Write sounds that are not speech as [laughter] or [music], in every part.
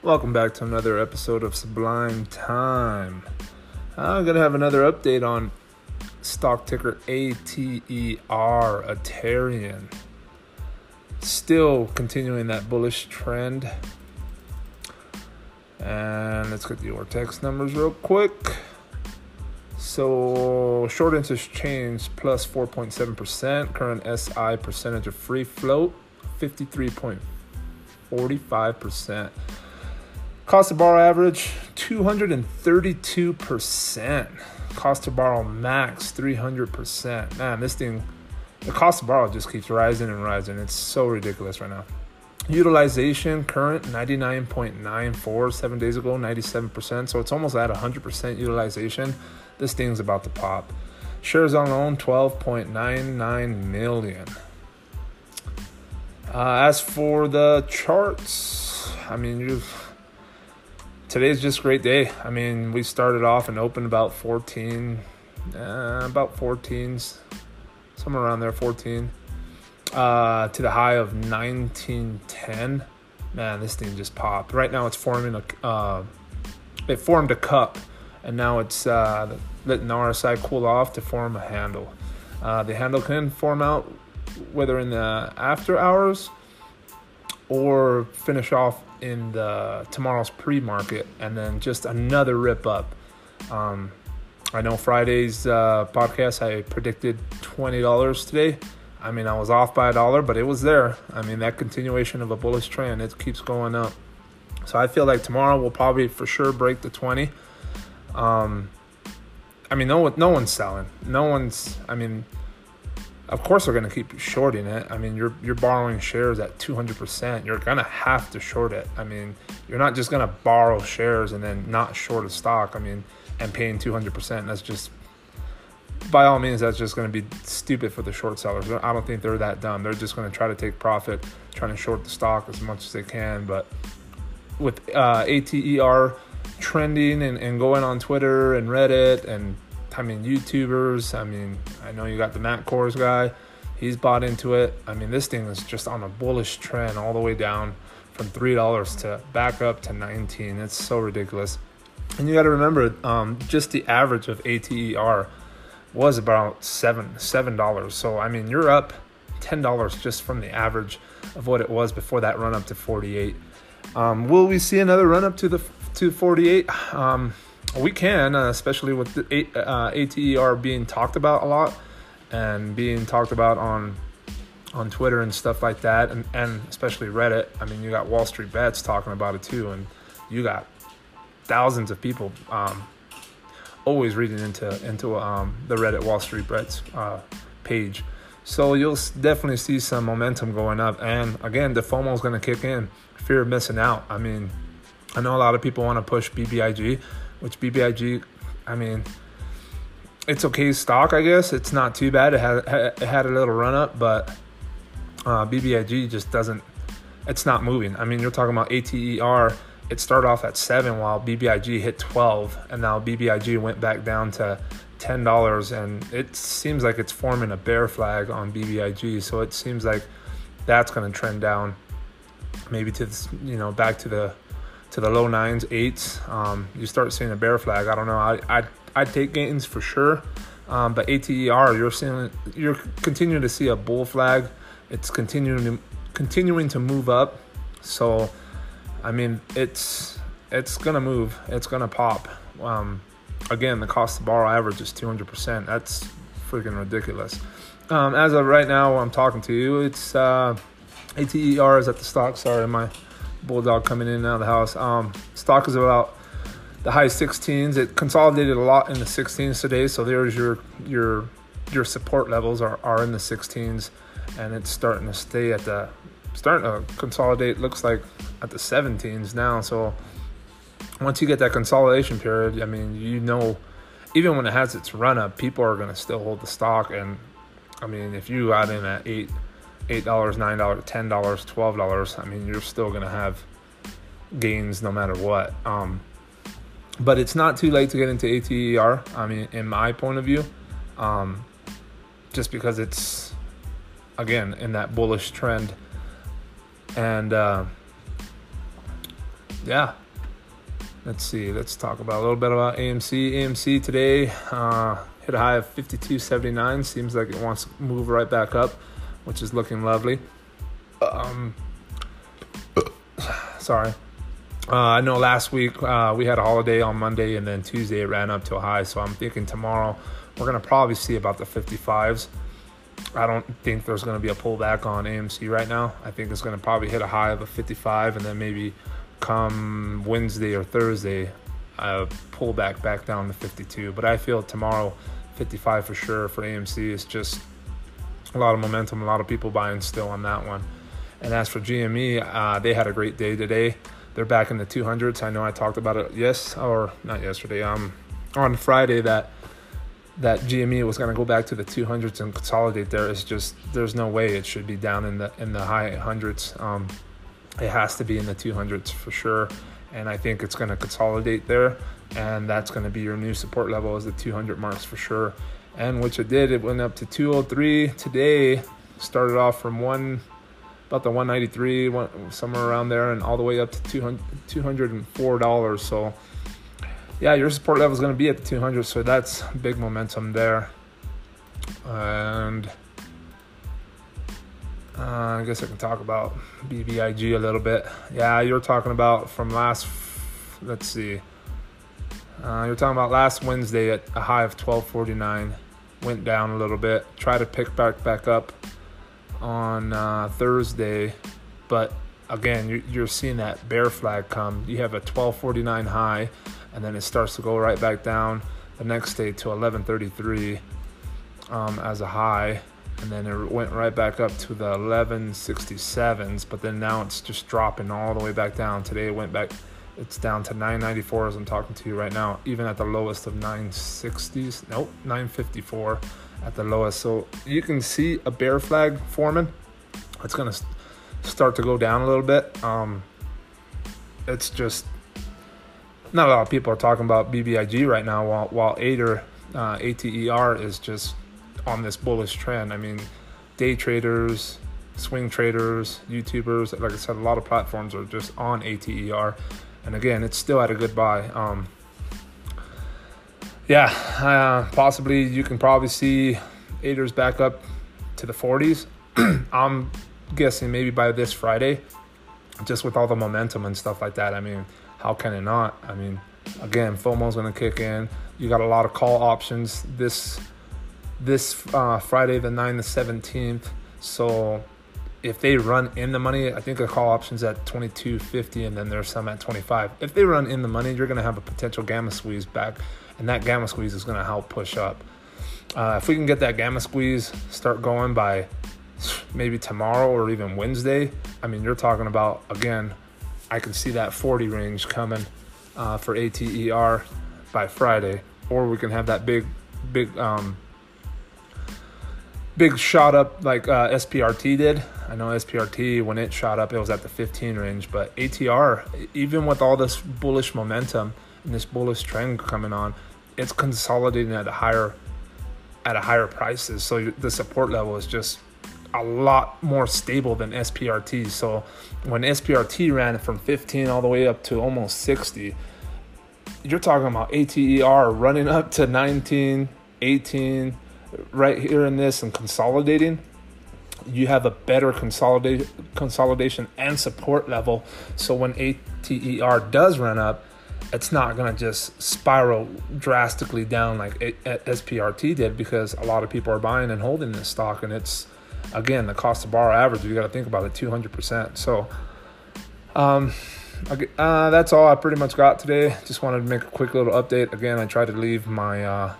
Welcome back to another episode of Sublime Time. I'm going to have another update on stock ticker ATER, Aterian. Still continuing that bullish trend. And let's get the Ortex numbers real quick. So, short interest change plus 4.7%. Current SI percentage of free float 53.45%. Cost to borrow average 232%. Cost to borrow max 300%. Man, this thing, the cost to borrow just keeps rising and rising. It's so ridiculous right now. Utilization current 99.94, seven days ago 97%. So it's almost at 100% utilization. This thing's about to pop. Shares on loan 12.99 million. Uh, as for the charts, I mean, you've today's just a great day. I mean, we started off and opened about 14, uh, about 14s, somewhere around there, 14, uh, to the high of 1910. Man, this thing just popped. Right now, it's forming a, uh, it formed a cup, and now it's uh, letting the RSI cool off to form a handle. Uh, the handle can form out whether in the after hours or finish off in the tomorrow's pre-market and then just another rip up. Um, i know friday's uh, podcast i predicted $20 today. I mean i was off by a dollar but it was there. I mean that continuation of a bullish trend it keeps going up. So i feel like tomorrow we'll probably for sure break the 20 um, i mean no, no one's selling. No one's i mean of course they're going to keep shorting it. I mean, you're you're borrowing shares at 200%. You're going to have to short it. I mean, you're not just going to borrow shares and then not short a stock. I mean, and paying 200%. That's just by all means that's just going to be stupid for the short sellers. I don't think they're that dumb. They're just going to try to take profit, trying to short the stock as much as they can, but with uh, ATER trending and, and going on Twitter and Reddit and I mean, YouTubers. I mean, I know you got the Matt Kohrs guy. He's bought into it. I mean, this thing is just on a bullish trend all the way down from three dollars to back up to 19. It's so ridiculous. And you got to remember, um, just the average of ATER was about seven seven dollars. So I mean, you're up ten dollars just from the average of what it was before that run up to 48. Um, will we see another run up to the to 48? Um, we can, uh, especially with the uh, ATER being talked about a lot and being talked about on on Twitter and stuff like that, and, and especially Reddit. I mean, you got Wall Street Bets talking about it too, and you got thousands of people um, always reading into into um, the Reddit Wall Street Bets uh, page. So you'll definitely see some momentum going up, and again, the FOMO is going to kick in. Fear of missing out. I mean, I know a lot of people want to push BBIG which BBIG, I mean, it's okay stock, I guess. It's not too bad. It had it had a little run up, but uh, BBIG just doesn't. It's not moving. I mean, you're talking about ATER. It started off at seven, while BBIG hit 12, and now BBIG went back down to ten dollars, and it seems like it's forming a bear flag on BBIG. So it seems like that's going to trend down, maybe to this, you know back to the to the low nines, eights, um, you start seeing a bear flag. I don't know. I I I take gains for sure, um, but ATER, you're seeing you're continuing to see a bull flag. It's continuing to, continuing to move up. So, I mean, it's it's gonna move. It's gonna pop. Um, again, the cost to borrow average is 200%. That's freaking ridiculous. Um, as of right now, I'm talking to you, it's uh, ATER is at the stock. Sorry, my bulldog coming in and out of the house. Um, stock is about the high 16s. It consolidated a lot in the 16s today, so there's your your your support levels are, are in the 16s, and it's starting to stay at the starting to consolidate. Looks like at the 17s now. So once you get that consolidation period, I mean, you know, even when it has its run up, people are going to still hold the stock. And I mean, if you got in at eight eight dollars, nine dollars, ten dollars, twelve dollars. I mean, you're still gonna have gains no matter what. Um, but it's not too late to get into ATER. I mean, in my point of view, um, just because it's again in that bullish trend, and uh, yeah, let's see. Let's talk about a little bit about AMC. AMC today uh, hit a high of 52.79. Seems like it wants to move right back up, which is looking lovely. Um, sorry. Uh, I know last week uh, we had a holiday on Monday, and then Tuesday it ran up to a high. So I'm thinking tomorrow we're gonna probably see about the 55s. I don't think there's to be a pullback on AMC right now. I think it's to probably hit a high of a 55 and then maybe come Wednesday or Thursday, uh, pull back back down to 52. But I feel tomorrow, 55 for sure for AMC is just a lot of momentum, a lot of people buying still on that one. And as for GME, uh, they had a great day today. They're back in the 200s. I know I talked about it yes or not yesterday. Um, on Friday that that GME was going to go back to the 200s and consolidate there is just there's no way it should be down in the in the high hundreds. Um, it has to be in the 200s for sure, and I think it's going to consolidate there, and that's going to be your new support level is the 200 marks for sure, and which it did. It went up to 203 today. Started off from one about the 193 one, somewhere around there and all the way up to 200 204 dollars so yeah, your support level is going to be at the 200, so that's big momentum there. And uh, I guess I can talk about BBIG a little bit. Yeah, you're talking about from last, let's see. Uh, you're talking about last Wednesday at a high of 1249, went down a little bit. Try to pick back back up on uh, Thursday, but again, you're seeing that bear flag come. You have a 1249 high and then it starts to go right back down the next day to 1133 um, as a high and then it went right back up to the 1167s but then now it's just dropping all the way back down today it went back it's down to 994 as i'm talking to you right now even at the lowest of 960s nope 954 at the lowest. So you can see a bear flag forming. It's going to start to go down a little bit. Um, it's just not a lot of people are talking about BBIG right now, while while ADER, uh, ATER is just on this bullish trend. I mean, day traders, swing traders, YouTubers, like I said, a lot of platforms are just on ATER, and again, it's still at a good buy. Um, yeah, uh, possibly you can probably see ADER's back up to the 40s. [clears throat] I'm guessing maybe by this Friday, just with all the momentum and stuff like that. I mean how can it not? I mean, again, FOMO's going to kick in. You got a lot of call options this this uh, Friday, the 9th, the 17th. So if they run in the money, I think the call options at 22.50 and then there's some at 25. If they run in the money, you're going to have a potential gamma squeeze back, and that gamma squeeze is going to help push up. Uh, if we can get that gamma squeeze start going by maybe tomorrow or even Wednesday, I mean, you're talking about again I can see that 40 range coming uh, for ATER by Friday, or we can have that big, big, um, big shot up like uh, SPRT did. I know SPRT when it shot up, it was at the 15 range, but ATR, even with all this bullish momentum and this bullish trend coming on, it's consolidating at a higher, at a higher prices. So the support level is just a lot more stable than SPRT. So when SPRT ran from 15 all the way up to almost 60, you're talking about ATER running up to 19, 18, right here in this and consolidating. You have a better consolidate, consolidation and support level. So when ATER does run up, it's not going to just spiral drastically down like SPRT did because a lot of people are buying and holding this stock and it's again, the cost to borrow average, you got to think about it 200%. So, um, okay, uh, that's all I pretty much got today. Just wanted to make a quick little update. Again, I tried to leave my uh,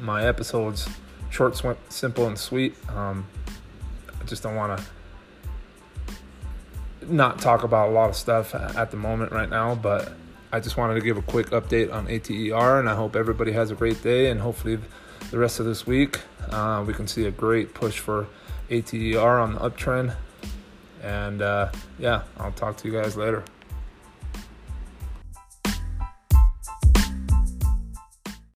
my episodes short, simple, and sweet. Um, I just don't want to not talk about a lot of stuff at the moment right now, but I just wanted to give a quick update on ATER, and I hope everybody has a great day, and hopefully the rest of this week. Uh, we can see a great push for ATER on the uptrend. And uh, yeah, I'll talk to you guys later.